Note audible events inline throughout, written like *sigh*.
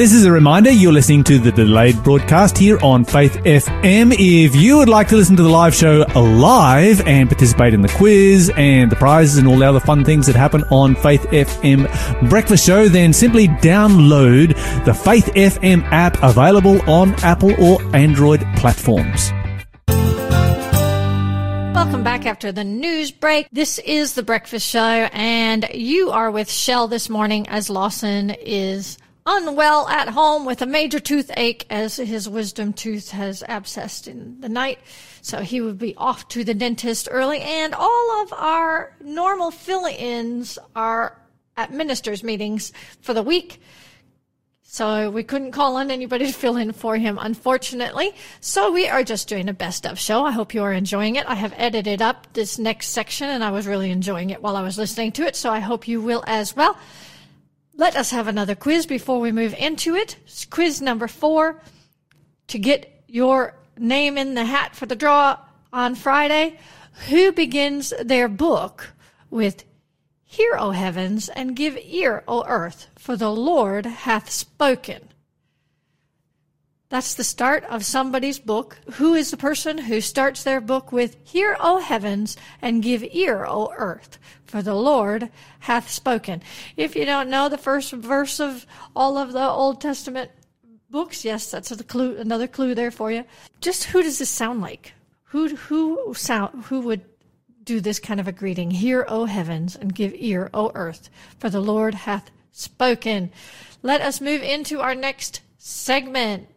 This is a reminder you're listening to the delayed broadcast here on Faith FM. If you would like to listen to the live show live and participate in the quiz and the prizes and all the other fun things that happen on Faith FM Breakfast Show, then simply download the Faith FM app available on Apple or Android platforms. Welcome back after the news break. This is the breakfast show, and you are with Shell this morning as Lawson is unwell at home with a major toothache as his wisdom tooth has abscessed in the night. So he would be off to the dentist early, and all of our normal fill ins are at ministers' meetings for the week. So we couldn't call on anybody to fill in for him, unfortunately. So we are just doing a best of show. I hope you are enjoying it. I have edited up this next section and I was really enjoying it while I was listening to it. So I hope you will as well. Let us have another quiz before we move into it. Quiz number four to get your name in the hat for the draw on Friday. Who begins their book with Hear, O heavens, and give ear, O earth, for the Lord hath spoken. That's the start of somebody's book. Who is the person who starts their book with, Hear, O heavens, and give ear, O earth, for the Lord hath spoken? If you don't know the first verse of all of the Old Testament books, yes, that's a clue, another clue there for you. Just who does this sound like? Who, who sound, who would do this kind of a greeting. Hear, O heavens, and give ear, O earth, for the Lord hath spoken. Let us move into our next segment.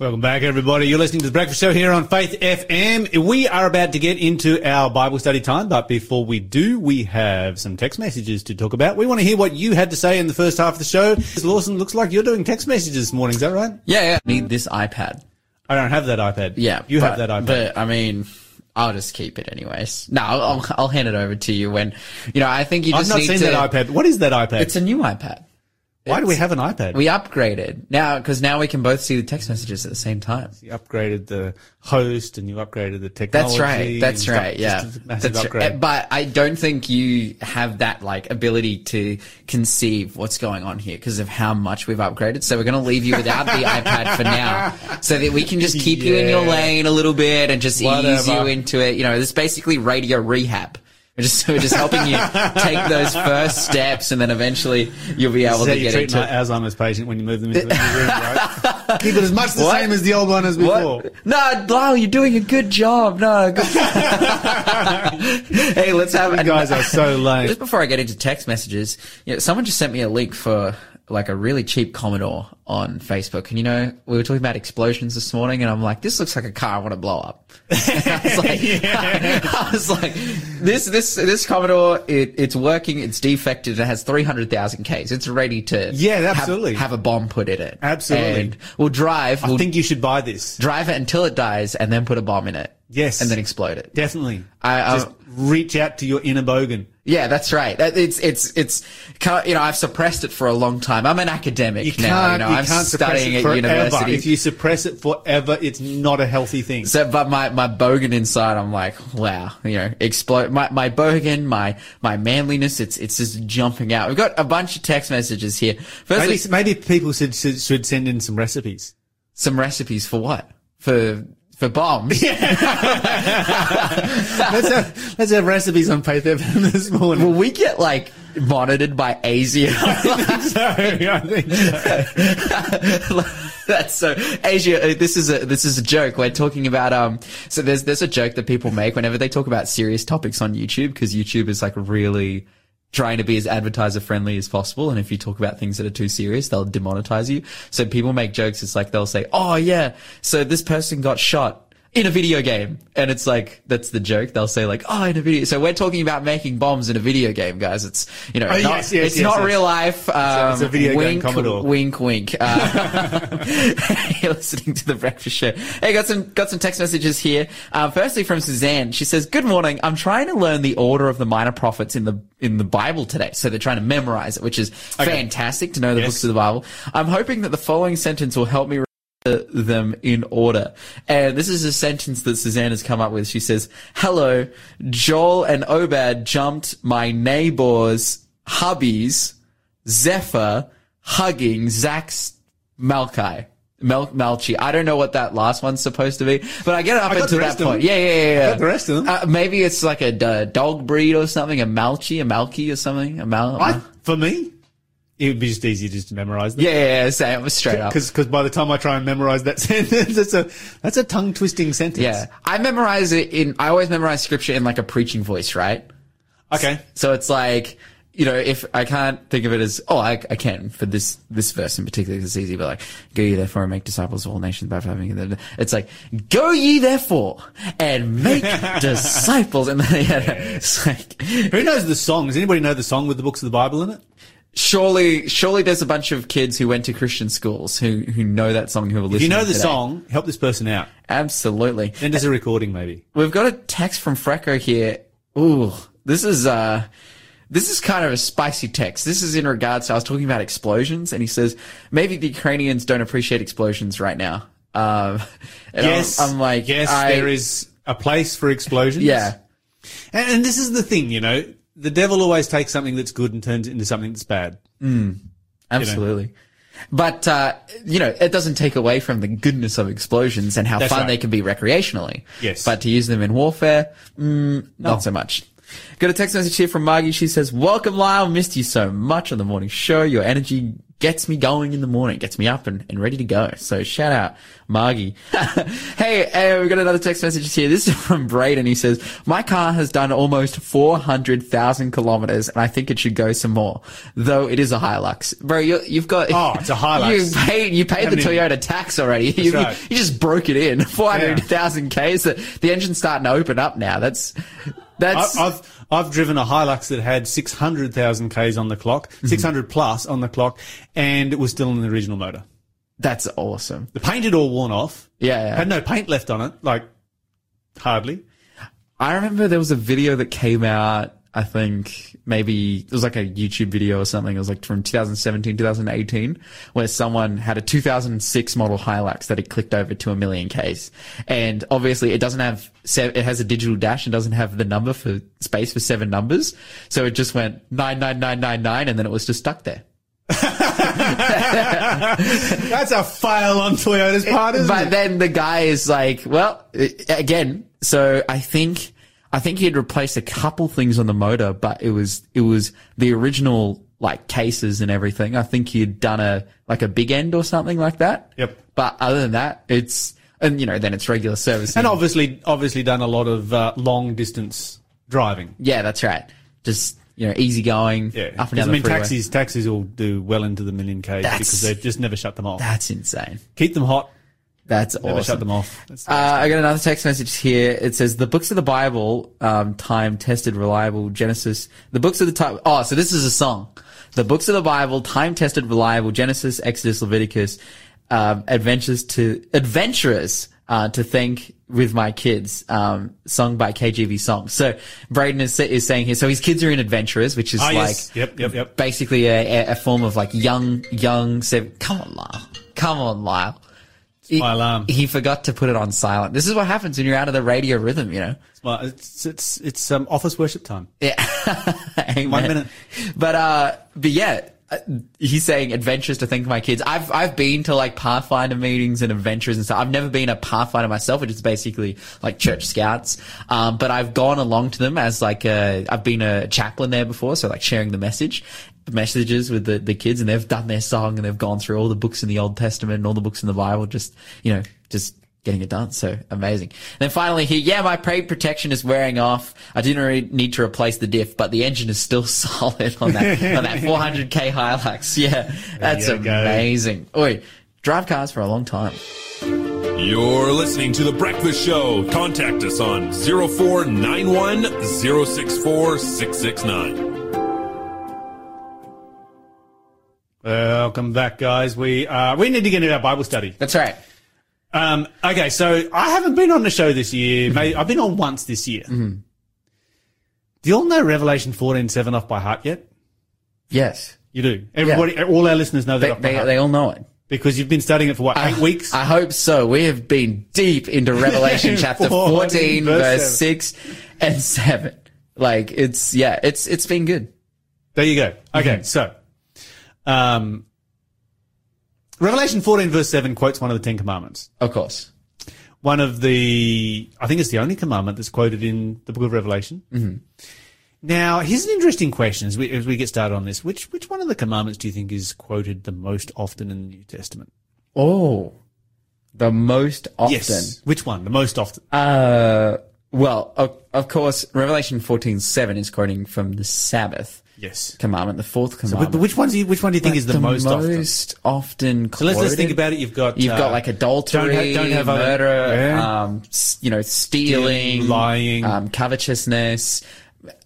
Welcome back, everybody. You're listening to the Breakfast Show here on Faith FM. We are about to get into our Bible study time, but before we do, we have some text messages to talk about. We want to hear what you had to say in the first half of the show. Lawson, looks like you're doing text messages this morning. Is that right? Yeah, yeah. I need this iPad. I don't have that iPad. Yeah. You but, have that iPad. But, I mean, I'll just keep it anyways. No, I'll, I'll hand it over to you when, you know, I think you I've just not seen to. that iPad. What is that iPad? It's a new iPad. Why do we have an iPad? We upgraded now because now we can both see the text messages at the same time. you upgraded the host and you upgraded the technology. That's right. That's stuff. right. Yeah. Just a massive That's upgrade. right. But I don't think you have that like ability to conceive what's going on here because of how much we've upgraded. So we're going to leave you without the *laughs* iPad for now so that we can just keep you in your lane a little bit and just ease you into it. You know, this is basically radio rehab. We're just, we're just helping you take those first steps and then eventually you'll be able to you get treat into my Alzheimer's patient when you move them into new room, *laughs* right? Keep it as much the What? same as the old one as before. What? No, Lyle, you're doing a good job. No, good *laughs* hey, let's have. You guys are so *laughs* lame. Just before I get into text messages, you know, someone just sent me a link for like a really cheap Commodore on Facebook, and you know, we were talking about explosions this morning, and I'm like, this looks like a car I want to blow up. *laughs* I was like, *laughs* yeah. *laughs* I was like, this this this Commodore, it, it's working, it's defected, it has 300,000 Ks, it's ready to Yeah, have- absolutely. have, a bomb put in it. Absolutely. and we'll drive. I we'll think you should buy this. drive it until it dies, and then put a bomb in it. Yes. and then explode it. Definitely. I- I- Just reach out to your inner bogan. Yeah, that's right. It's it's it's you know I've suppressed it for a long time. I'm an academic You now. can't, You know you I'm can't studying it at forever. university. If you suppress it forever, it's not a healthy thing. so, but my, my bogan inside, I'm like, wow, you know, explode my, my bogan, my, my manliness, it's, it's just jumping out. We've got a bunch of text messages here. Firstly, Maybe, maybe people should, should, should send in some recipes. some recipes for what? For, for bombs. *laughs* let's have let's have recipes on FM *laughs* this morning. Will we get like monitored by ASIO? *laughs* so, I think so. That's so ASIO. uh, This is a this is a joke. We're talking about um. So there's there's a joke that people make whenever they talk about serious topics on YouTube because YouTube is like really trying to be as advertiser friendly as possible. And if you talk about things that are too serious, they'll demonetize you. So people make jokes. It's like they'll say, "Oh yeah, so this person got shot." In a video game, and it's like that's the joke. They'll say like, "Oh, in a video." So we're talking about making bombs in a video game, guys. It's you know, Oh, not, yes, yes, it's yes, not real life. Um, it's a video game wink, Commodore. Wink, wink. Uh, *laughs* *laughs* you're listening to the breakfast show. Hey, got some got some text messages here. Um, firstly, from Suzanne, she says, "Good morning. I'm trying to learn the order of the minor prophets in the in the Bible today. So they're trying to memorize it, which is fantastic to know the books of the Bible. I'm hoping that the following sentence will help me." Them in order. And this is a sentence that Suzanne has come up with. She says, Hello, Joel and Obad jumped my neighbor's hubbies, Zephyr, hugging Zach's Malchi. Mel- Malchi. I don't know what that last one's supposed to be, but I get up I got into the that point. Yeah, yeah, yeah, yeah. the rest of them. Uh, maybe it's like a d- dog breed or something, a Malchi, a Malky or something. A Mal- I, for me, it would be just easier just to memorize them. yeah, yeah, yeah, same, straight up. Because by the time I try and memorize that *laughs* sentence, that's a that's a tongue twisting sentence. Yeah. I memorize it in, I always memorize scripture in like a preaching voice, right? Okay. So it's like, you know, if I can't think of it as, oh, I, I can for this, this verse in particular, 'cause it's easy, but like, go ye therefore and make disciples of all nations, baptizing them. It's like, go ye therefore and make *laughs* disciples. And then, yeah, it's like, Who knows the song? Does anybody know the song with the books of the Bible in it? Surely, surely there's a bunch of kids who went to Christian schools who, who know that song who are listening. If you know the today. song, help this person out. Absolutely. Send us a recording, maybe. We've got a text from Freco here. Ooh, this is, uh, this is kind of a spicy text. This is in regards to, I was talking about explosions and he says, maybe the Ukrainians don't appreciate explosions right now. Um, *laughs* and Yes. I'm, I'm like, yes, I- there is a place for explosions. Yeah. And, and this is the thing, you know, the devil always takes something that's good and turns it into something that's bad. Absolutely. But, uh, you know, it doesn't take away from the goodness of explosions and how That's fun right. they can be recreationally. Yes. But to use them in warfare, mm, not so much. Got a text message here from Margie. She says, welcome Lyle. Missed you so much on the morning show. Your energy gets me going in the morning, gets me up and, and ready to go. So shout out Margie. *laughs* hey, uh, we got another text message here. This is from Braden. He says, my car has done almost 400,000 kilometers and I think it should go some more, though it is a Hilux. Bro, you, you've got, Oh, it's a Hilux. *laughs* You paid, you paid the Haven't even- Toyota tax already. You, right. you just broke it in. *laughs* 400,000 Ks. The, the engine's starting to open up now. That's, that's, I, I've I've driven a Hilux that had 600,000 Ks on the clock, Mm-hmm. 600 plus on the clock, and it was still in the original motor. that's awesome. The paint had all worn off. Yeah, yeah. Had no paint left on it, like, hardly. I remember there was a video that came out, I think maybe it was like a YouTube video or something. It was like from 2017, 2018, where someone had a 2006 model Hilux that had clicked over to a million Ks. And obviously it doesn't have, it has a digital dash and doesn't have the number for space for seven numbers. So it just went 99999 and then it was just stuck there. *laughs* That's a fail on Toyota's part, isn't but it? But then the guy is like, well, again, so I think, I think he had replaced a couple things on the motor, but it was, it was the original like cases and everything. I think he had done a, like a big end or something like that. Yep. But other than that, it's, and you know, then it's regular service. And obviously, obviously done a lot of uh, long distance driving. yeah, that's right. Just, you know, easy going Yeah, up and down I mean, freeway. taxis taxis will do well into the million Ks That's- because they just never shut them off. That's insane. Keep them hot, That's never awesome. shut them off. Uh, I got another text message here. It says the books of the Bible, um, time tested, reliable, Genesis. The books of the time. Oh, so this is a song. The books of the Bible, time tested, reliable, Genesis, Exodus, Leviticus, um, adventures to adventurers. Uh, to thank with my kids, um, sung by KGV Song. So Braden is, is saying here, so his kids are in adventurers, which is Ah, like, yes. Yep, yep, yep. basically a, a, a form of like young, young, seven, come on, Lyle. Come on, Lyle. He, my alarm. he forgot to put it on silent. This is what happens when you're out of the radio rhythm, you know? Well, it's it's it's um, office worship time. Yeah. *laughs* Amen. One minute. But, uh, but yeah, uh, he's saying adventures to thank my kids. I've, I've been to like Pathfinder meetings and adventures and stuff. I've never been a Pathfinder myself, which is basically like church scouts. Um, but I've gone along to them as like a, I've been a chaplain there before. So like sharing the message, messages with the, the kids and they've done their song and they've gone through all the books in the Old Testament and all the books in the Bible, just, you know, just getting it done. So amazing. And then finally here, yeah, my paint protection is wearing off. I didn't really need to replace the diff, but the engine is still *laughs* solid on that, on that 400k Hilux. Yeah, that's you go. amazing. Oi, drive cars for a long time. You're listening to The Breakfast Show. Contact us on 0491 064 669. Welcome back, guys. We uh, we need to get into our Bible study. That's right. Um, okay, so I haven't been on the show this year. Maybe, I've been on once this year. Do you all know Revelation fourteen seven off by heart yet? Yes. You do. Everybody, all our listeners know that They, they, heart they all know it. because you've been studying it for what eight weeks. I hope so. We have been deep into *laughs* Revelation chapter 14, 14, verse verse 6 and 7. Like, it's, yeah, it's, it's been good. There you go. Okay, so, um, Revelation 14 verse 7 quotes one of the Ten Commandments. Of course. One of the, I think it's the only commandment that's quoted in the book of Revelation. Mm-hmm. Now, here's an interesting question as we, as we get started on this. Which, which one of the commandments do you think is quoted the most often in the New Testament? Oh, the most often. Yes. Which one? The most often? Uh, well, of, of course, Revelation fourteen seven is quoting from the Sabbath Yes. commandment, the fourth But, commandment. but which one do you, which one do you think is the, most, often? most often? So let's, let's think about it. You've got, You've uh, got like adultery, don't have- don't have murder, Yeah. um, you know, stealing, Stealing, lying. um, covetousness,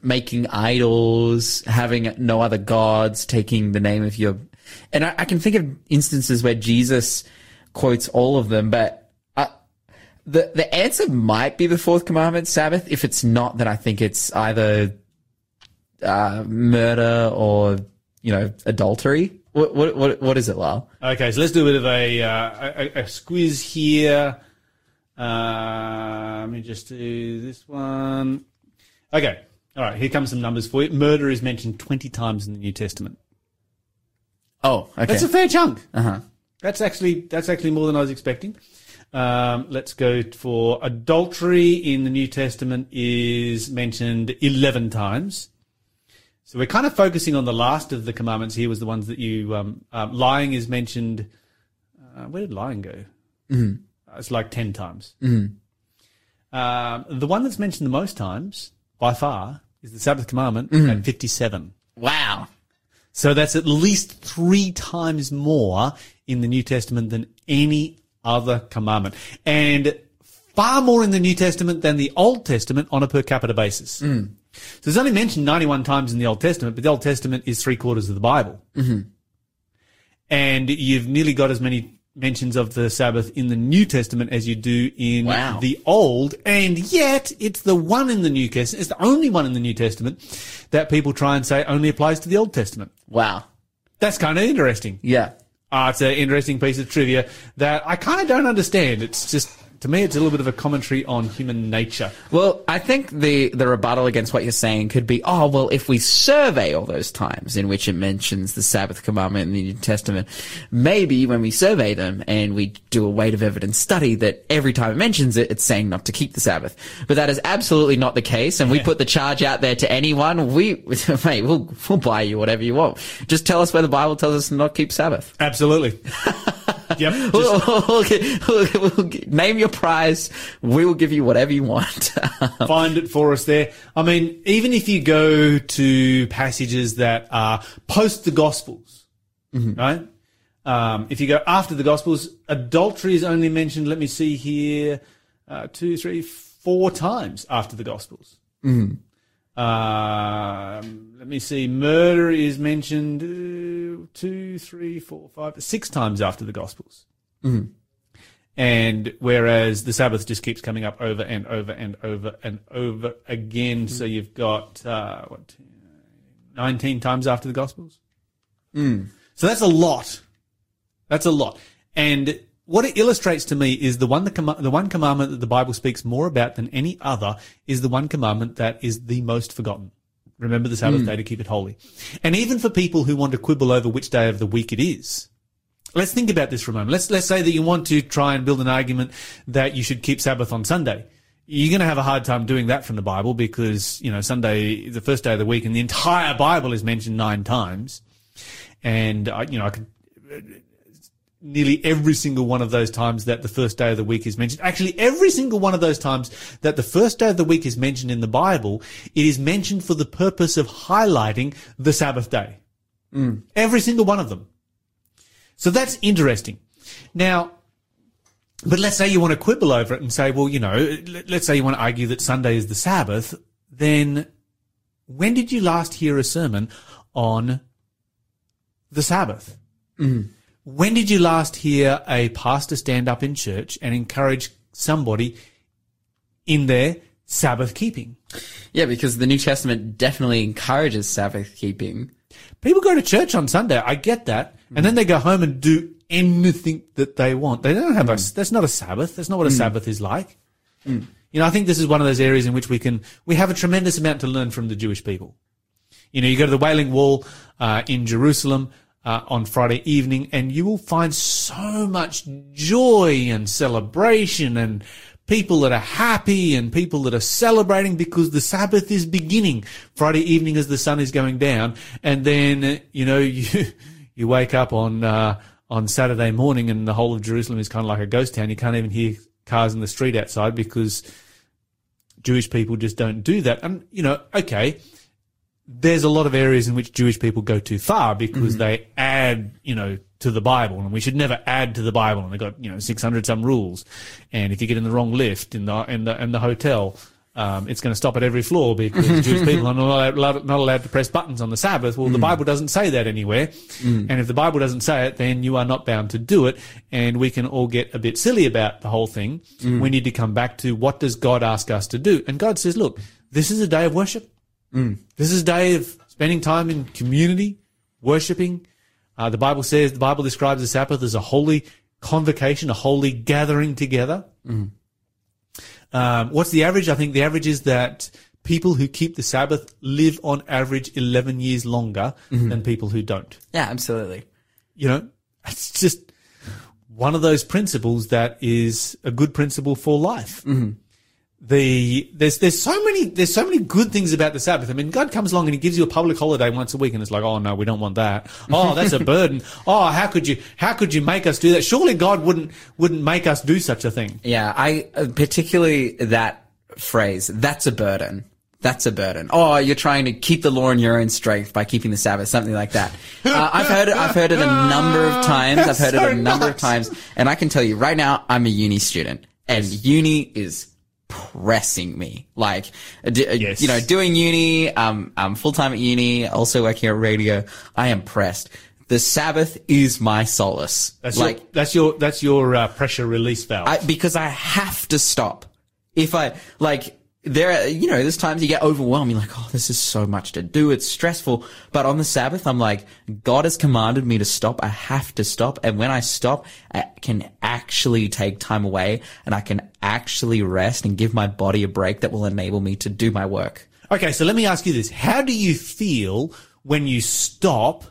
making idols, having no other gods, taking the name of your. And I, I can think of instances where Jesus quotes all of them, but I, the the answer might be the fourth commandment, Sabbath. If it's not, then I think it's either uh, murder or you know adultery. What what what, what is it, Lyle? Okay, so let's do a bit of a, uh, a, a squiz here. Uh, let me just do this one. Okay, all right, here comes some numbers for you. Murder is mentioned 20 times in the New Testament. Oh, okay. That's a fair chunk. uh-huh. That's actually that's actually more than I was expecting. Um, let's go for adultery in the New Testament is mentioned eleven times. So we're kind of focusing on the last of the commandments here. Was the ones that you um, um, lying is mentioned. Uh, where did lying go? Mm-hmm. it's like ten times. Mm-hmm. Um, the one that's mentioned the most times by far is the Sabbath commandment at fifty-seven. Wow. So that's at least three times more in the New Testament than any other commandment. And far more in the New Testament than the Old Testament on a per capita basis. So it's only mentioned 91 times in the Old Testament, but the Old Testament is three quarters of the Bible. And you've nearly got as many mentions of the Sabbath in the New Testament as you do in Wow. the Old, and yet it's the one in the New Testament, it's the only one in the New Testament that people try and say only applies to the Old Testament. Wow. That's kind of interesting. Yeah. Uh, it's an interesting piece of trivia that I kind of don't understand. It's just, to me, it's a little bit of a commentary on human nature. Well, I think the, the rebuttal against what you're saying could be, oh, well, if we survey all those times in which it mentions the Sabbath commandment in the New Testament, maybe when we survey them and we do a weight of evidence study that every time it mentions it, it's saying not to keep the Sabbath. But that is absolutely not the case. And we put the charge out there to anyone. We, *laughs* mate, we'll, we'll buy you whatever you want. Just tell us where the Bible tells us to not keep Sabbath. Absolutely. *laughs* *laughs* yep. We'll, we'll we'll name your prize. We will give you whatever you want. *laughs* find it for us there. I mean, even if you go to passages that are post the Gospels, right? Um, if you go after the Gospels, adultery is only mentioned, let me see here, uh, two, three, four times after the Gospels. Um, let me see, murder is mentioned uh, two, three, four, five, six times after the Gospels. And whereas the Sabbath just keeps coming up over and over and over and over again. So you've got, uh, what, 19 times after the Gospels? So that's a lot. That's a lot. And what it illustrates to me is the one, the, comm- the one commandment that the Bible speaks more about than any other is the one commandment that is the most forgotten. Remember the Sabbath hmm. day to keep it holy. And even for people who want to quibble over which day of the week it is, let's think about this for a moment. Let's let's say that you want to try and build an argument that you should keep Sabbath on Sunday. You're going to have a hard time doing that from the Bible because you know Sunday is the first day of the week, and the entire Bible is mentioned nine times. And I, you know, I could nearly every single one of those times that the first day of the week is mentioned. Actually, every single one of those times that the first day of the week is mentioned in the Bible, it is mentioned for the purpose of highlighting the Sabbath day. Mm. Every single one of them. So that's interesting. Now, but let's say you want to quibble over it and say, well, you know, let- let's say you want to argue that Sunday is the Sabbath, then when did you last hear a sermon on the Sabbath? Mm. When did you last hear a pastor stand up in church and encourage somebody in their Sabbath keeping? Yeah, because the New Testament definitely encourages Sabbath keeping. People go to church on Sunday. I get that. And then they go home and do anything that they want. They don't have a, mm. that's not a Sabbath. That's not what a mm. Sabbath is like. Mm. You know, I think this is one of those areas in which we can, we have a tremendous amount to learn from the Jewish people. You know, you go to the Wailing Wall, uh, in Jerusalem, uh, on Friday evening, and you will find so much joy and celebration and people that are happy and people that are celebrating because the Sabbath is beginning Friday evening as the sun is going down, and then you know *laughs* you you wake up on uh, on Saturday morning and the whole of Jerusalem is kind of like a ghost town. You can't even hear cars in the street outside because Jewish people just don't do that. And you know, okay, there's a lot of areas in which Jewish people go too far because Mm-hmm. they add, you know, to the Bible, and we should never add to the Bible. And they've got, you know, 600 some rules. And if you get in the wrong lift in the in the in the hotel, um, it's going to stop at every floor because *laughs* Jewish people are not allowed, not allowed to press buttons on the Sabbath. Well, Mm. the Bible doesn't say that anywhere. And if the Bible doesn't say it, then you are not bound to do it. And we can all get a bit silly about the whole thing. Mm. We need to come back to what does God ask us to do? And God says, look, this is a day of worship. This is a day of spending time in community, worshipping. Uh, the Bible says, the Bible describes the Sabbath as a holy convocation, a holy gathering together. Um, what's the average? I think the average is that people who keep the Sabbath live on average 11 years longer than people who don't. Yeah, absolutely. You know, it's just one of those principles that is a good principle for life. The there's there's so many there's so many good things about the Sabbath. I mean, God comes along and He gives you a public holiday once a week, and it's like, oh no, we don't want that. Oh, *laughs* that's a burden. Oh, how could you how could you make us do that? Surely God wouldn't wouldn't make us do such a thing. Yeah, I uh, particularly that phrase. That's a burden. That's a burden. Oh, you're trying to keep the law in your own strength by keeping the Sabbath, something like that. Uh, I've heard it. I've heard it a number of times. I've heard it a *laughs* number of times, and I can tell you right now, I'm a uni student, and uni is pressing me. Like, uh, d- uh, Yes. you know, doing uni. Um, I'm full time at uni, also working at radio. I am pressed. The Sabbath is my solace. That's like, your, that's your that's your uh, pressure release valve. I, because I have to stop. If I like, there, are, you know, there's times you get overwhelmed. You're like, oh, this is so much to do. It's stressful. But on the Sabbath, I'm like, God has commanded me to stop. I have to stop. And when I stop, I can actually take time away and I can actually rest and give my body a break that will enable me to do my work. Okay, so let me ask you this. How do you feel when you stop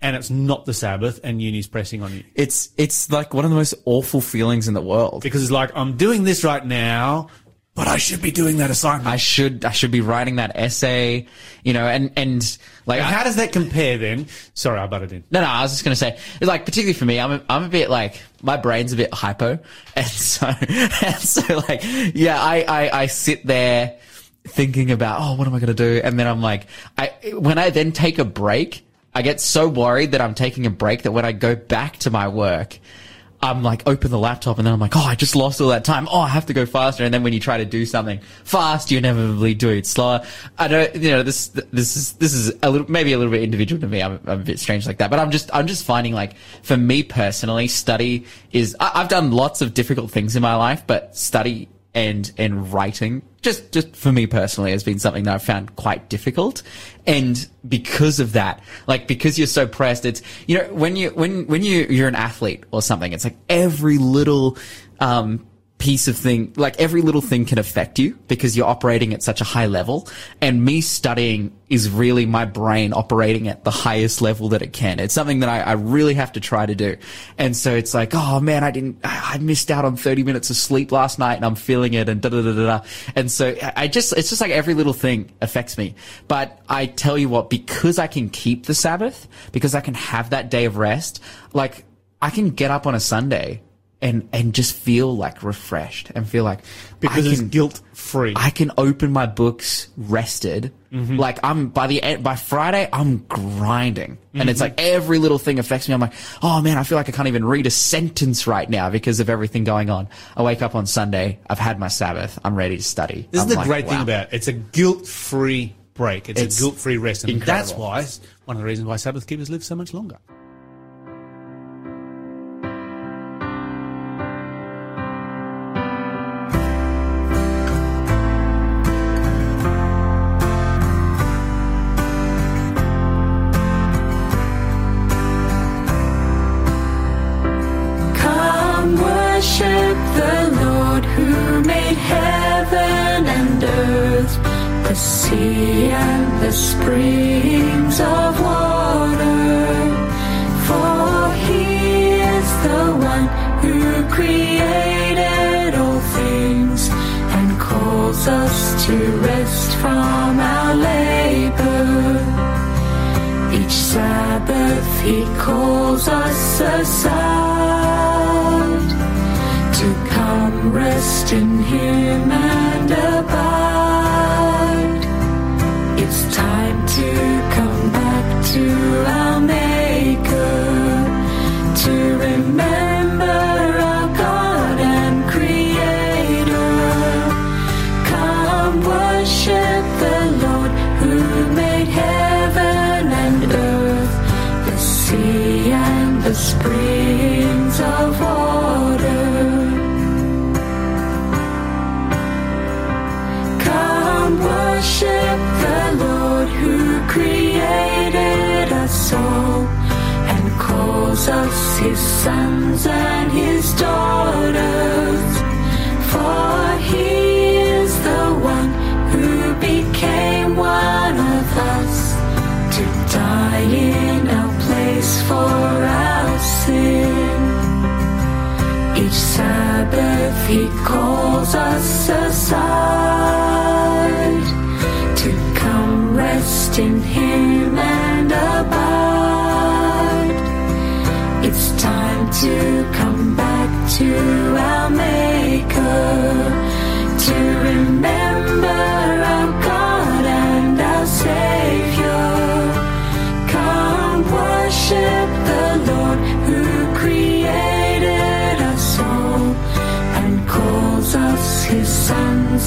and it's not the Sabbath and uni's pressing on you? It's, it's like one of the most awful feelings in the world. Because it's like, I'm doing this right now, but I should be doing that assignment. I should, I should be writing that essay, you know, and, and like, I- How does that compare then? Sorry, I butted in. No, no, I was just gonna say, like, particularly for me, I'm a, I'm a bit like, my brain's a bit hypo. *laughs* And so, *laughs* and so like, yeah, I, I, I sit there thinking about, oh, what am I gonna do? And then I'm like, I, when I then take a break, I get so worried that I'm taking a break that when I go back to my work, I'm like, open the laptop and then I'm like, oh, I just lost all that time. Oh, I have to go faster. And then when you try to do something fast, you inevitably do it slower. I don't, you know, this, this is, this is a little, maybe a little bit individual to me. I'm, I'm a bit strange like that, but I'm just, I'm just finding like, for me personally, study is, I, I've done lots of difficult things in my life, but study and and writing just just for me personally has been something that I've found quite difficult. And because of that like because you're so pressed it's you know when you when when you you're an athlete or something it's like every little um piece of thing like every little thing can affect you because you're operating at such a high level. And me studying is really my brain operating at the highest level that it can. It's something that I, I really have to try to do. And so it's like oh man I didn't I missed out on 30 minutes of sleep last night and I'm feeling it and da da da da da. And so I just it's just like every little thing affects me. But I tell you what because I can keep the Sabbath because I can have that day of rest like I can get up on a Sunday and and just feel like refreshed and feel like Because I it's can, guilt free. I can open my books rested. Mm-hmm. Like I'm by the end, by Friday, I'm grinding, and it's mm-hmm. like every little thing affects me. I'm like, oh man, I feel like I can't even read a sentence right now because of everything going on. I wake up on Sunday, I've had my Sabbath, I'm ready to study. This I'm is the like, great thing about it. It's a guilt-free break. It's, It's a guilt-free rest, and incredible. that's why one of the reasons why Sabbath keepers live so much longer. Worship the Lord who made heaven and earth, the sea and the springs of water. Come worship the Lord who created us all and calls us his sons and his daughters. He calls us aside to come rest in him and abide. It's time to come back to our Maker, to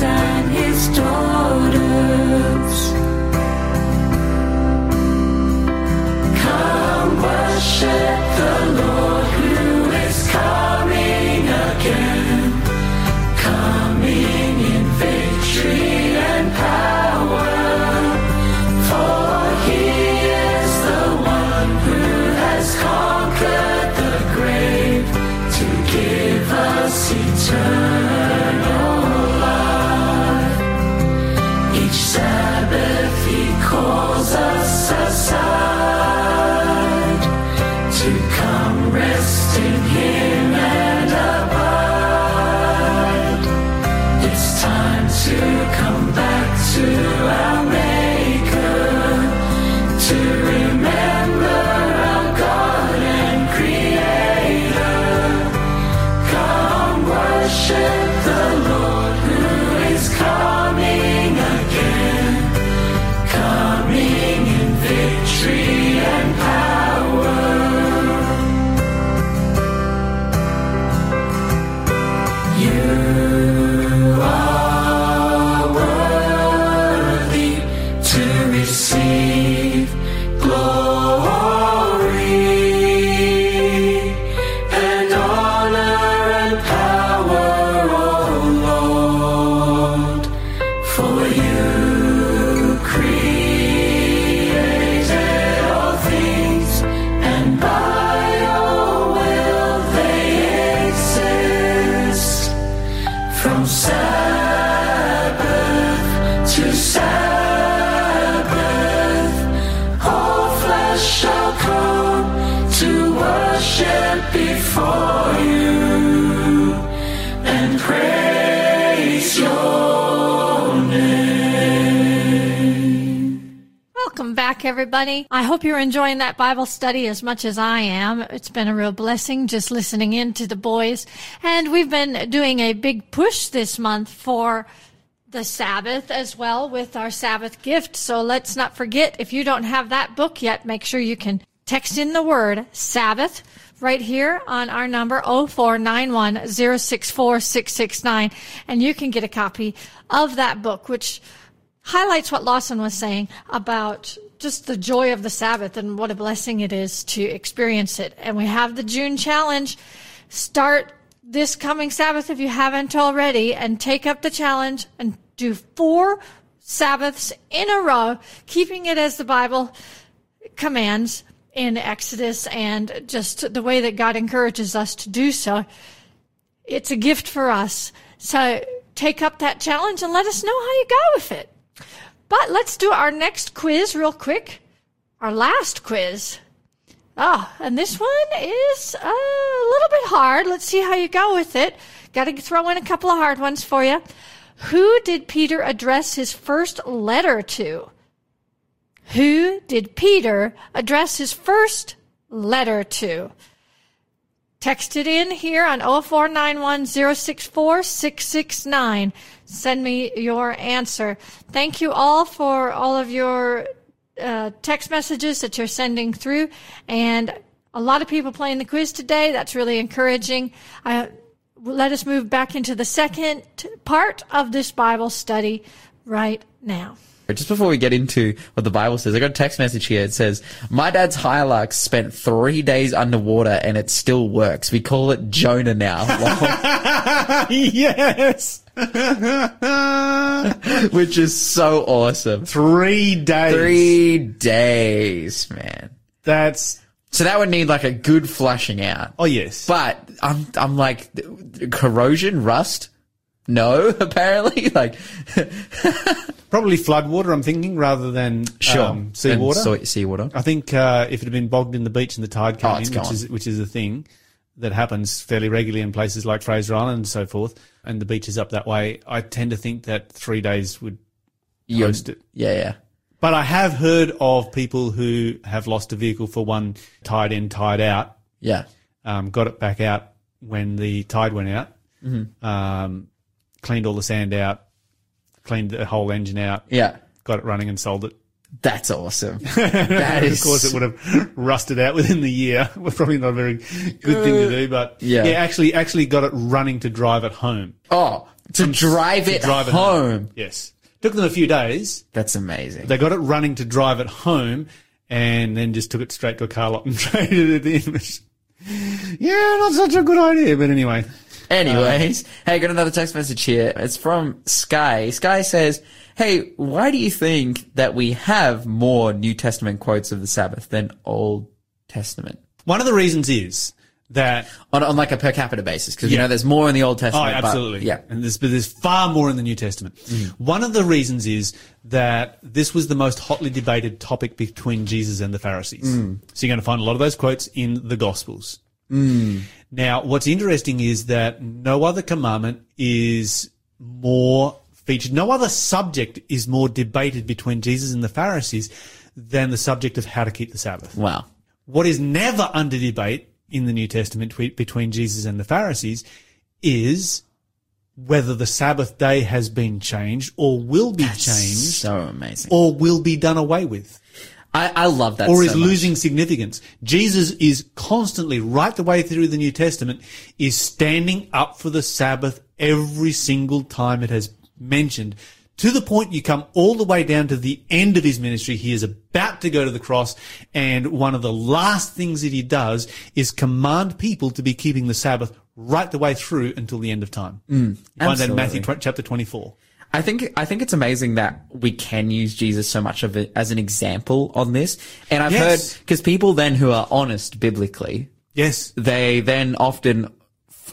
and his daughters. Come worship the Lord Bible study as much as I am. It's been a real blessing just listening in to the boys. And we've been doing a big push this month for the Sabbath as well with our Sabbath gift. So let's not forget, if you don't have that book yet, make sure you can text in the word Sabbath right here on our number 0491064669 and you can get a copy of that book, which highlights what Lawson was saying about just the joy of the Sabbath and what a blessing it is to experience it. And we have the June challenge. Start this coming Sabbath if you haven't already and take up the challenge and do four Sabbaths in a row, keeping it as the Bible commands in Exodus and just the way that God encourages us to do so. It's a gift for us. So take up that challenge and let us know how you go with it. But let's do our next quiz real quick. Our last quiz. Ah, and this one is a little bit hard. Let's see how you go with it. Got to throw in a couple of hard ones for you. Who did Peter address his first letter to? Who did Peter address his first letter to? Text it in here on 0491064669. Send me your answer. Thank you all for all of your uh, text messages that you're sending through. And a lot of people playing the quiz today. That's really encouraging. Uh, let us move back into the second part of this Bible study right now. Just before we get into what the Bible says, I got a text message here. It says, my dad's Hilux spent three days underwater and it still works. We call it Jonah now. *laughs* *laughs* yes. *laughs* Which is so awesome. Three days. Three days, man. That's, So that would need like a good flushing out. oh yes. But I'm, I'm like, corrosion, rust? No, *laughs* apparently. Like, Probably floodwater, I'm thinking, rather than um, seawater. soy- seawater. I think uh, if it had been bogged in the beach and the tide came Oh, in, which gone. is which is a thing that happens fairly regularly in places like Fraser Island and so forth, and the beach is up that way, I tend to think that three days would You're- it. Yeah, yeah. But I have heard of people who have lost a vehicle for one tide in, tide out, Yeah. um, got it back out when the tide went out, Mm-hmm. um, cleaned all the sand out, cleaned the whole engine out, Yeah. got it running and sold it. That's awesome. *laughs* That is, of course, it would have rusted out within the year. *laughs* Was probably not a very good thing to uh, do, but yeah. yeah, actually, actually got it running to drive it home. oh, to drive it drive it home. Yes, took them a few days. That's amazing. They got it running to drive it home, and then just took it straight to a car lot and *laughs* traded it in. Yeah, not such a good idea, but anyway. Anyways, uh, hey, got another text message here. It's from Sky. Sky says, Hey, why do you think that we have more New Testament quotes of the Sabbath than Old Testament? One of the reasons is that On, on like a per capita basis, because you know there's more in the Old Oh, Testament. but- absolutely. yeah. And there's, but there's far more in the New Testament. Mm-hmm. One of the reasons is that this was the most hotly debated topic between Jesus and the Pharisees. Mm. So you're going to find a lot of those quotes in the Gospels. Mm. Now, what's interesting is that no other commandment is more featured, no other subject is more debated between Jesus and the Pharisees than the subject of how to keep the Sabbath. Wow. What is never under debate in the New Testament twe- between Jesus and the Pharisees is whether the Sabbath day has been changed or will be changed So amazing. or will be done away with I, I love that or so is much. losing significance. Jesus is constantly, right the way through the New Testament, is standing up for the Sabbath every single time it has mentioned. To the point you come all the way down to the end of his ministry. He is about to go to the cross, and one of the last things that he does is command people to be keeping the Sabbath right the way through until the end of time. Mm, you find that in Matthew tw- chapter 24. I think I think it's amazing that we can use Jesus so much of it as an example on this. And I've Yes. heard because people then who are honest biblically, Yes. they then often,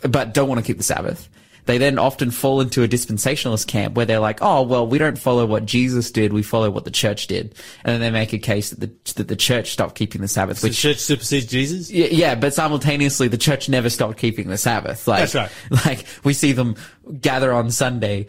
but don't want to keep the Sabbath. They then often fall into a dispensationalist camp where they're like, "Oh, well, we don't follow what Jesus did; we follow what the church did," and then they make a case that the that the church stopped keeping the Sabbath, The which church supersedes Jesus. yeah, yeah, but simultaneously the church never stopped keeping the Sabbath. Like, That's right. *laughs* Like we see them gather on Sunday,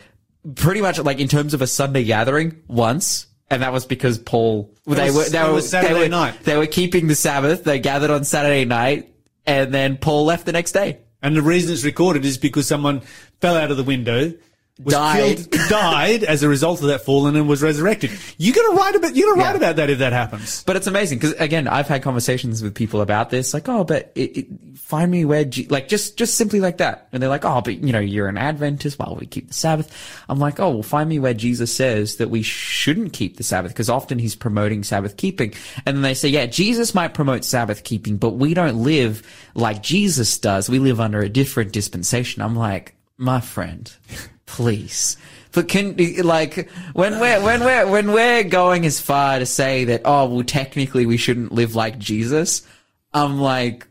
pretty much like in terms of a Sunday gathering once. And that was because Paul, they was- were, they were, Saturday they were, night. they were keeping the Sabbath. They gathered on Saturday night and then Paul left the next day. And the reason it's recorded is because someone fell out of the window, was Died. killed, *laughs* died as a result of that fall, and was resurrected. You got to write about you got to write Yeah. about that if that happens. But it's amazing because again, I've had conversations with people about this, like, oh, but it, it, find me where, Je-, like, just just simply like that, and they're like, oh, but you know, you're an Adventist, would we keep the Sabbath? I'm like, oh, well, find me where Jesus says that we shouldn't keep the Sabbath because often he's promoting Sabbath keeping, and then they say, yeah, Jesus might promote Sabbath keeping, but we don't live like Jesus does. We live under a different dispensation. I'm like, my friend, please. But can like when we're when we're when we're going as far to say that oh well technically we shouldn't live like Jesus, I'm like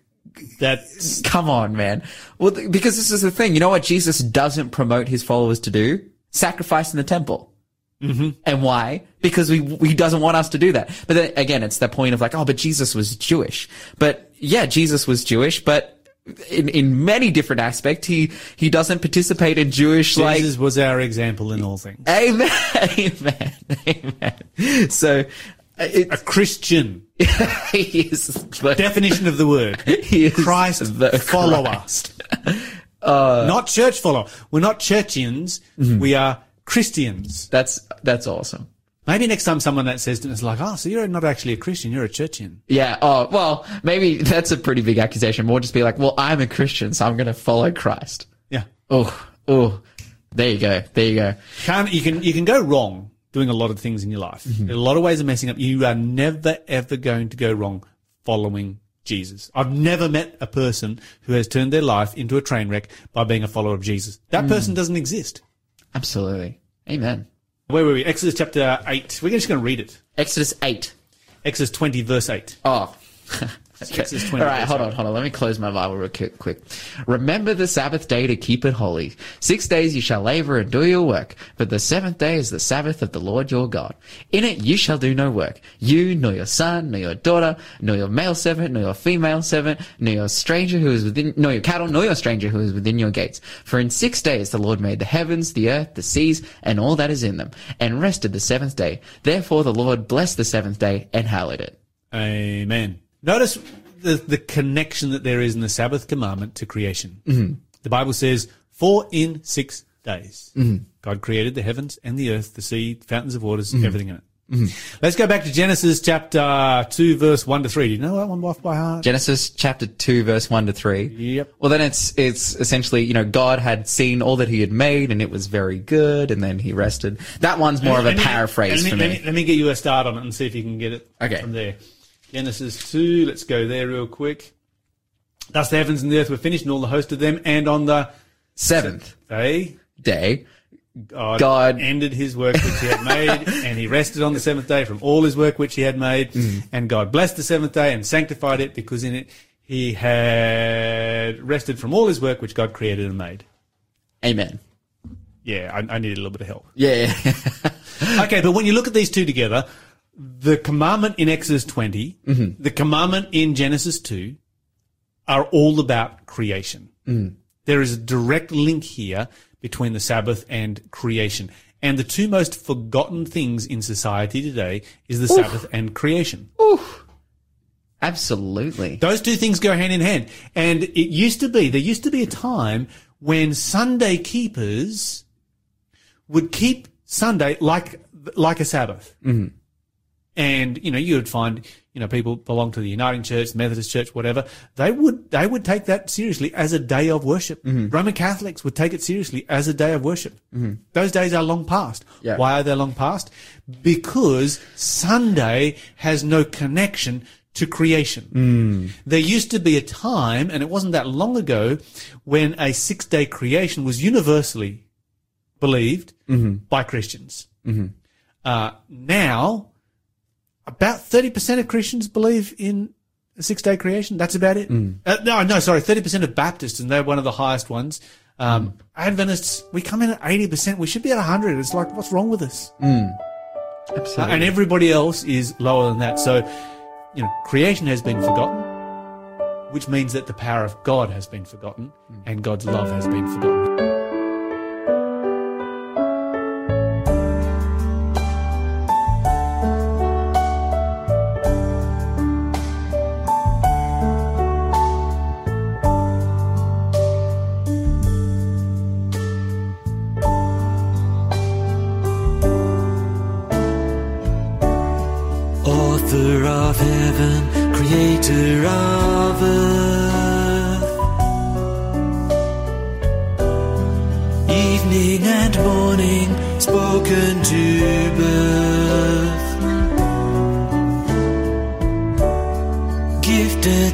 That's come on man. Well th- because this is the thing, you know what Jesus doesn't promote his followers to do? Sacrifice in the temple. Mm-hmm. And why? Because we, he doesn't want us to do that. But then again, it's the point of like, oh, but Jesus was Jewish. But yeah, Jesus was Jewish, but in, in many different aspects, he, he doesn't participate in Jewish like, Jesus was our example in all things. amen, *laughs* amen, amen. So, uh, A Christian. *laughs* he is the, Definition of the word. *laughs* he is Christ the follower. Christ. not church follower. We're not churchians. Mm-hmm. We are Christians. That's, that's awesome. Maybe next time someone that says to us like, oh, so you're not actually a Christian, you're a churchian. Yeah. Oh, well, maybe that's a pretty big accusation. More just be like, well, I'm a Christian, so I'm going to follow Christ. Yeah. Oh, oh, there you go. There you go. Can't, you can, you can go wrong doing a lot of things in your life. Mm-hmm. There are a lot of ways of messing up. You are never ever going to go wrong following Jesus. I've never met a person who has turned their life into a train wreck by being a follower of Jesus. Mm. That person doesn't exist. Absolutely. Amen. Where were we? Exodus chapter 8. We're just going to read it. Exodus 8. Exodus 20 verse 8. Oh. *laughs* 20, All right, hold on, hold on. Let me close my Bible real quick, quick. Remember the Sabbath day to keep it holy. Six days you shall labor and do your work, but the seventh day is the Sabbath of the Lord your God. In it you shall do no work. You, nor your son, nor your daughter, nor your male servant, nor your female servant, nor your stranger who is within, nor your cattle, nor your stranger who is within your gates. For in six days the Lord made the heavens, the earth, the seas, and all that is in them, and rested the seventh day. Therefore the Lord blessed the seventh day and hallowed it. Amen. Notice the, the connection that there is in the Sabbath commandment to creation. Mm-hmm. The Bible says, for in six days, Mm-hmm. God created the heavens and the earth, the sea, fountains of waters, Mm-hmm. everything in it. Let's go back to Genesis chapter 2, verse 1 to 3. Do you know that one off by heart? Genesis chapter 2 verse 1 to 3. Yep. Well then it's, it's essentially, you know, God had seen all that he had made and it was very good and then he rested. That one's more of a Let me- paraphrase let for Let me. me, let me get you a start on it and see if you can get it Okay. from there. Genesis 2, let's go there real quick. Thus the heavens and the earth were finished and all the host of them, and on the Seventh day, day. God, God- ended his work which he had made, *laughs* and he rested on the seventh day from all his work which he had made. Mm. And God blessed the seventh day and sanctified it, because in it he had rested from all his work which God created and made. Amen. Yeah, I, I needed a little bit of help. Yeah. *laughs* Okay, but when you look at these two together, the commandment in Exodus 20, the commandment in Genesis 2 are all about creation. There is a direct link here between the Sabbath and creation. And the two most forgotten things in society today is the Sabbath and creation. Absolutely. Those two things go hand in hand. And it used to be, there used to be a time when Sunday keepers would keep Sunday like, like a Sabbath. Mm-hmm. And, you know, you would find, you know, people belong to the Uniting Church, Methodist Church, whatever. They would, they would take that seriously as a day of worship. Mm-hmm. Roman Catholics would take it seriously as a day of worship. Mm-hmm. Those days are long past. Yeah. Why are they long past? Because Sunday has no connection to creation. Mm. There used to be a time, and it wasn't that long ago, when a six day creation was universally believed mm-hmm. by Christians. Uh, now, about 30% of Christians believe in a six day creation. That's about it. Uh, no, no, sorry, 30% of Baptists, and they're one of the highest ones. Um, Adventists, we come in at 80%. We should be at 100. It's like, what's wrong with us? Absolutely. and everybody else is lower than that. So, you know, creation has been forgotten, which means that the power of God has been forgotten and God's love has been forgotten.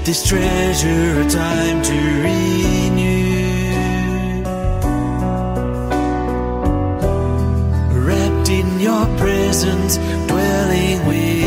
Gifted this treasure, a time to renew. Wrapped in your presence, dwelling with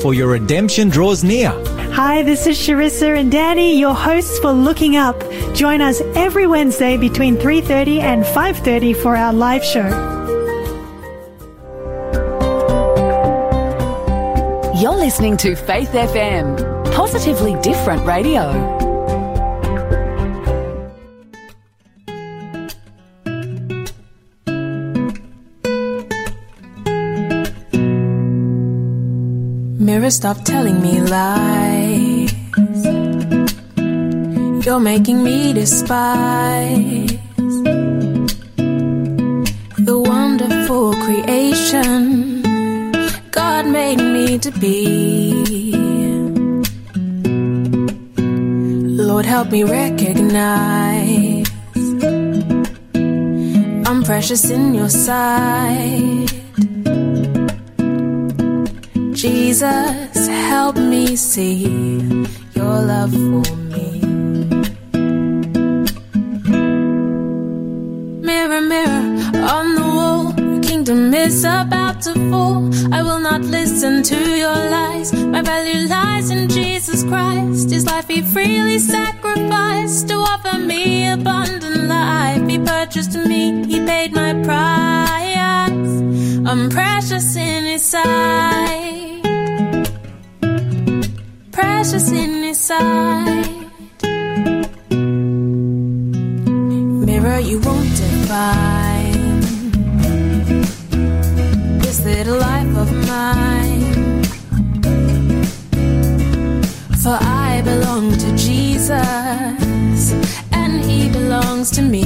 for your redemption draws near. Hi, this is Sharissa and Danny, your hosts for Looking Up. Join us every Wednesday between 3:30 and 5:30 for our live show. You're listening to Faith FM, positively different radio. Stop telling me lies. You're making me despise the wonderful creation God made me to be. Lord, help me recognize I'm precious in your sight. Jesus, help me see your love for me. Mirror, mirror on the wall, the kingdom is about to fall. I will not listen to your lies. My value lies in Jesus Christ. His life he freely sacrificed to offer me abundant life. He purchased me, he paid my price. I'm precious in his sight precious in his sight. Mirror, you won't define this little life of mine. For I belong to Jesus, and he belongs to me.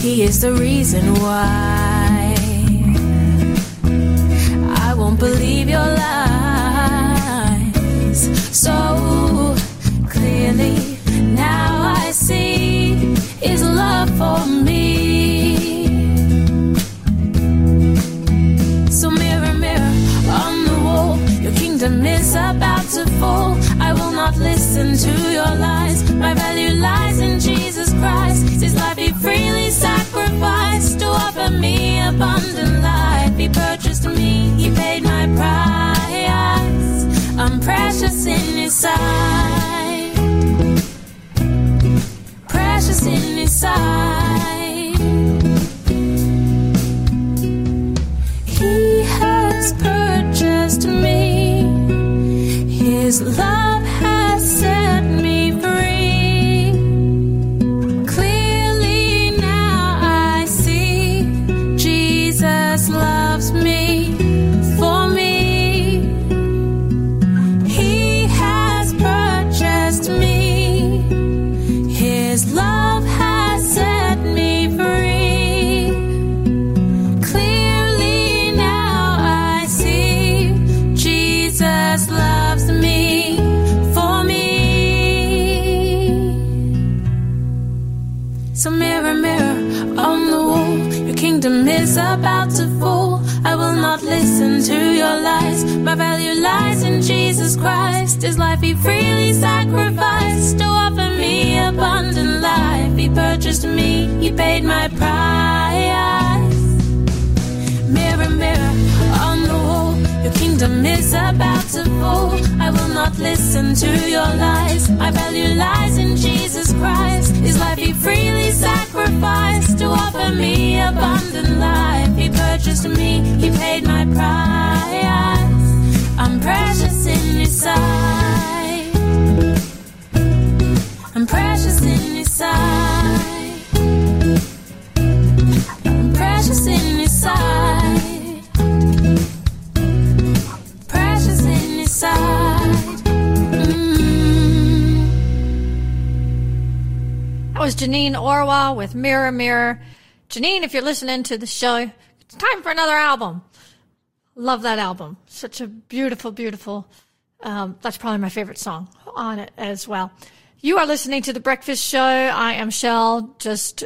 He is the reason why. won't believe your lies. So clearly now I see is love for me. So mirror, mirror on the wall, your kingdom is about to fall. I will not listen to your lies. My value lies in Jesus Christ. His life he freely sacrificed to offer me abundant life. He purchased me, He paid my price. I'm precious in His sight. Precious in His sight. He has purchased me. His love purchased me, he paid my price. Mirror, mirror on the wall, your kingdom is about to fall. I will not listen to your lies. My value lies in Jesus Christ. His life he freely sacrificed to offer me abundant life. He purchased me, he paid my price. I'm precious in his sight. I'm precious in his sight. Precious in his sight. Precious in his sight. Was Janine Orwell with Mirror Mirror. Janine, if you're listening to the show, it's time for another album. Love that album. Such a beautiful, beautiful. Um, that's probably my favorite song on it as well. You are listening to the Breakfast Show. I am Shell, just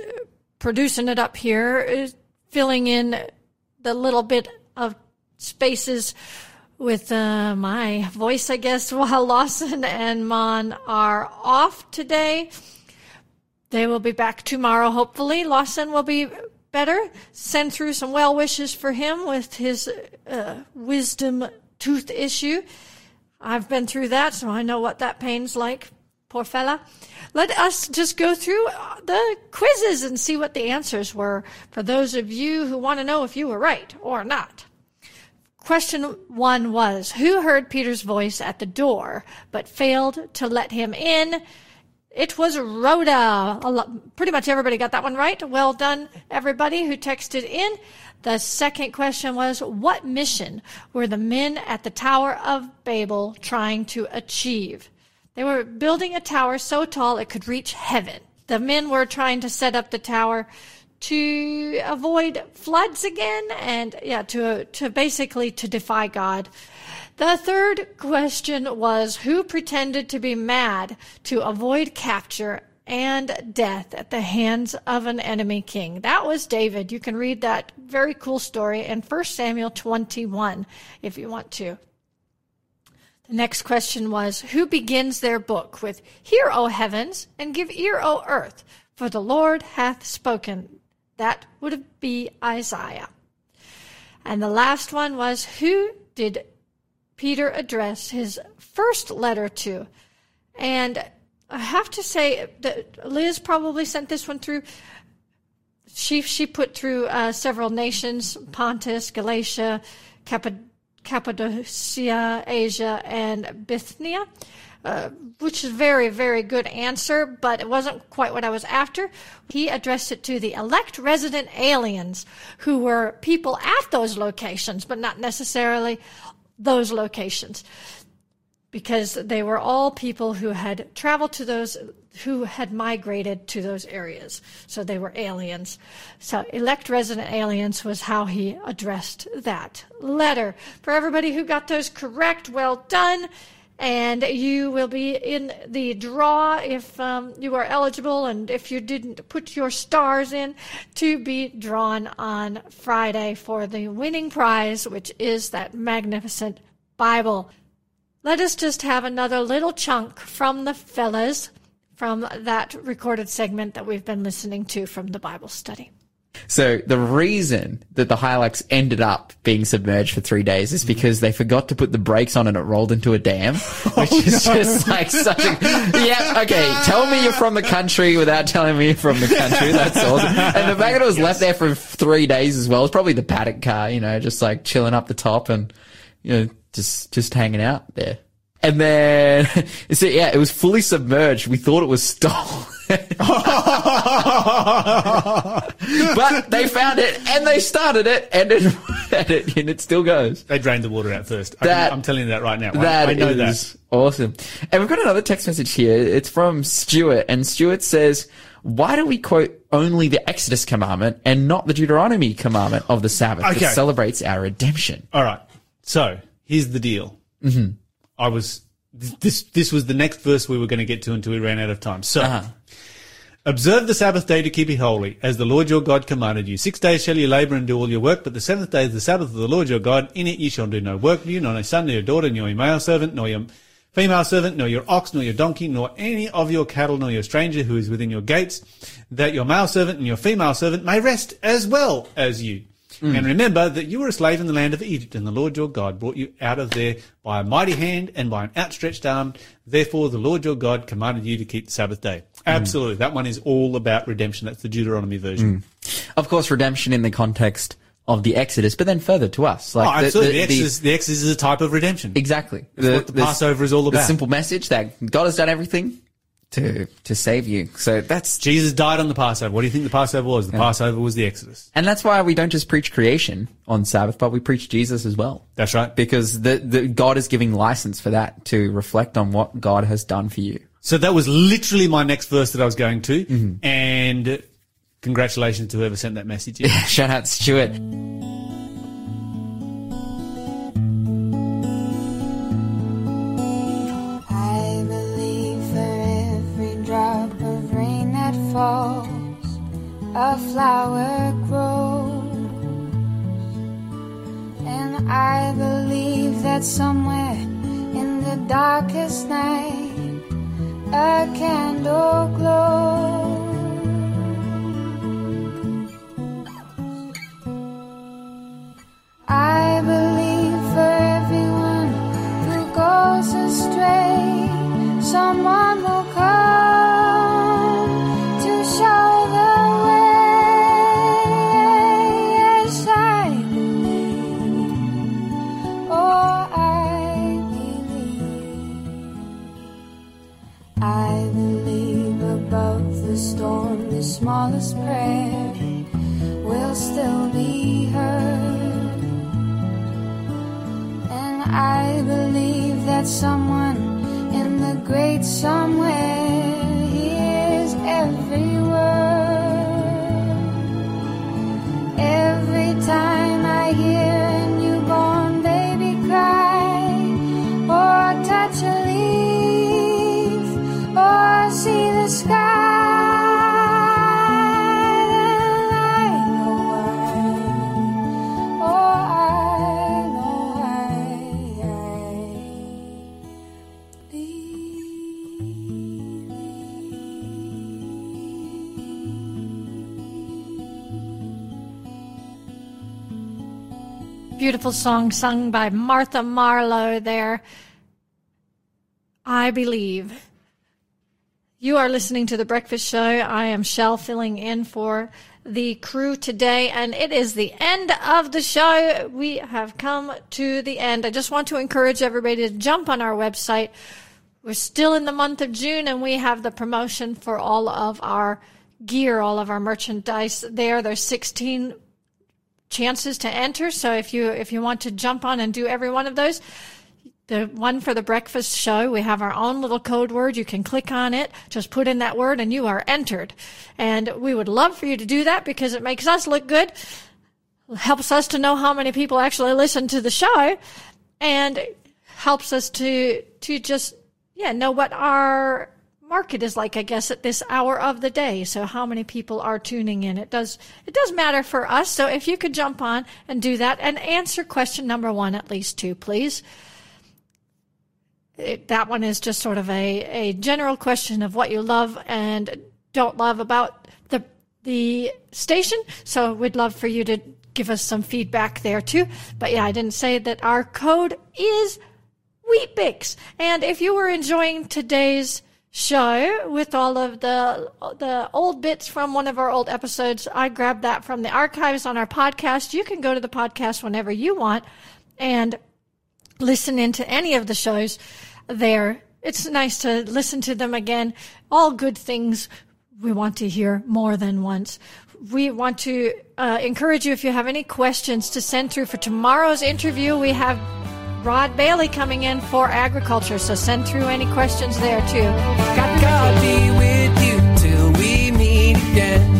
producing it up here, uh, filling in the little bit of spaces with uh, my voice, I guess, *laughs* while Lawson and Mon are off today. They will be back tomorrow, hopefully. Lawson will be better. Send through some well wishes for him with his uh, wisdom tooth issue. I've been through that, so I know what that pain's like. Poor fella. Let us just go through uh, the quizzes and see what the answers were for those of you who want to know if you were right or not. Question one was Who heard Peter's voice at the door but failed to let him in? It was Rhoda. Pretty much everybody got that one right. Well done, everybody who texted in. The second question was What mission were the men at the Tower of Babel trying to achieve? They were building a tower so tall it could reach heaven. The men were trying to set up the tower to avoid floods again and yeah, to, to basically to defy God. The third question was who pretended to be mad to avoid capture and death at the hands of an enemy king. That was David. You can read that very cool story in 1 Samuel 21 if you want to. The next question was Who begins their book with, Hear, O heavens, and give ear, O earth, for the Lord hath spoken? That would be Isaiah. And the last one was Who did Peter address his first letter to? And I have to say that Liz probably sent this one through. She she put through uh, several nations: Pontus, Galatia, Cappadocia. Cappadocia, Asia, and Bithynia, uh, which is very, very good answer, but it wasn't quite what I was after. He addressed it to the elect resident aliens who were people at those locations, but not necessarily those locations because they were all people who had traveled to those who had migrated to those areas. So they were aliens. So elect resident aliens was how he addressed that letter. For everybody who got those correct well done. And you will be in the draw if um, you are eligible and if you didn't put your stars in to be drawn on friday for the winning prize which is that magnificent bible. Let us just have another little chunk from the fellas from that recorded segment that we've been listening to from the Bible study. So the reason that the Hilux ended up being submerged for three days is because they forgot to put the brakes on and it rolled into a dam, *laughs* which is oh, just like such a, yeah, okay, tell me you're from the country without telling me you're from the country. That's awesome. And the fact that it was left there for three days as well is probably the paddock car, you know, just like chilling up the top and, you know, just, just hanging out there. And then, *laughs* so yeah, it was fully submerged. We thought it was stolen. *laughs* but they found it and they started it and it, *laughs* and it, and it still goes. They drained the water out first. I That- can, I'm telling you that right now. I- That I know is that. awesome. And we've got another text message here. It's from Stuart and Stuart says, why do we quote only the Exodus commandment and not the Deuteronomy commandment of the Sabbath Okay. that celebrates our redemption? All right. So here's the deal. Mm-hmm. I was this. This was the next verse we were going to get to until we ran out of time. So. Uh-huh. Observe the Sabbath day to keep it holy, as the Lord your God commanded you. Six days shall you labour and do all your work, but the seventh day is the Sabbath of the Lord your God. In it you shall do no work, you, nor your son, nor your daughter, nor your male servant, nor your female servant, nor your ox, nor your donkey, nor any of your cattle, nor your stranger who is within your gates, that your male servant and your female servant may rest as well as you. Mm. And remember that you were a slave in the land of Egypt, and the Lord your God brought you out of there by a mighty hand and by an outstretched arm. Therefore, the Lord your God commanded you to keep the Sabbath day. Mm. Absolutely. That one is all about redemption. That's the Deuteronomy version. Mm. Of course, redemption in the context of the Exodus, but then further to us. Like Oh, the- absolutely. the- The, the- Exodus, the Exodus is a type of redemption. Exactly. what the Passover is all The about. simple message that God has done everything to to save you. So that's Jesus died on the Passover. What do you think the Passover was? The Passover was the Exodus. and that's why we don't just preach creation on Sabbath, but we preach Jesus as well. That's right. Because the, the God is giving license for that to reflect on what God has done for you. So that was literally my next verse that I was going to. Mm-hmm. And congratulations to whoever sent that message. in. *laughs* Shout out Stuart. A flower grows. And I believe that somewhere in the darkest night, a candle glows. I believe for everyone who goes astray, someone someone in the great somewhere Beautiful song sung by Martha Marlowe there. I believe. You are listening to The Breakfast Show. I am Shell filling in for the crew today, and it is the end of the show. We have come to the end. I just want to encourage everybody to jump on our website. We're still in the month of June, and we have the promotion for all of our gear, all of our merchandise there. There's 16 chances to enter. So if you if you want to jump on and do every one of those, the one for the breakfast show, we have our own little code word. You can click on it, just put in that word, and you are entered. And we would love for you to do that because it makes us look good, helps us to know how many people actually listen to the show, and helps us to to just yeah know what our market is like i guess at this hour of the day so how many people are tuning in it does it does matter for us so if you could jump on and do that and answer question number one at least two please it, that one is just sort of a, a general question of what you love and don't love about the the station. So we'd love for you to give us some feedback there too. But yeah, I didn't say that our code is Weet-Bix. And if you were enjoying today's show with all of the the old bits from one of our old episodes, I grabbed that from the archives on our podcast. You can go to the podcast whenever you want and listen into any of the shows there. It's nice to listen to them again. All good things we want to hear more than once. We want to uh, encourage you if you have any questions to send through for tomorrow's interview. We have Rod Bailey coming in for agriculture, so send through any questions there too. God, God be with you till we meet again.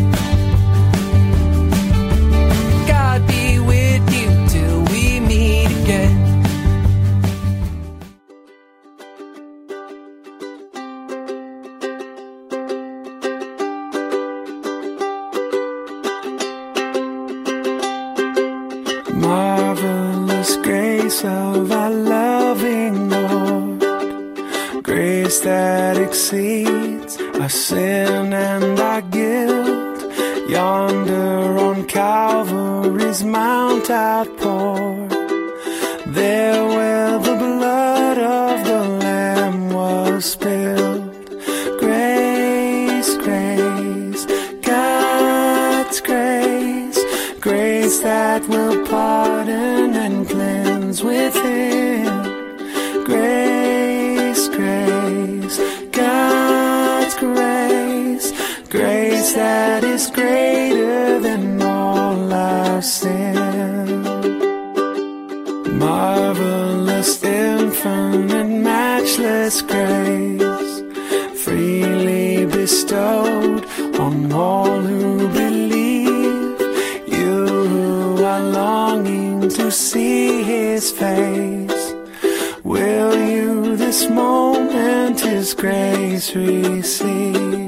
To see His face, will you this moment His grace receive?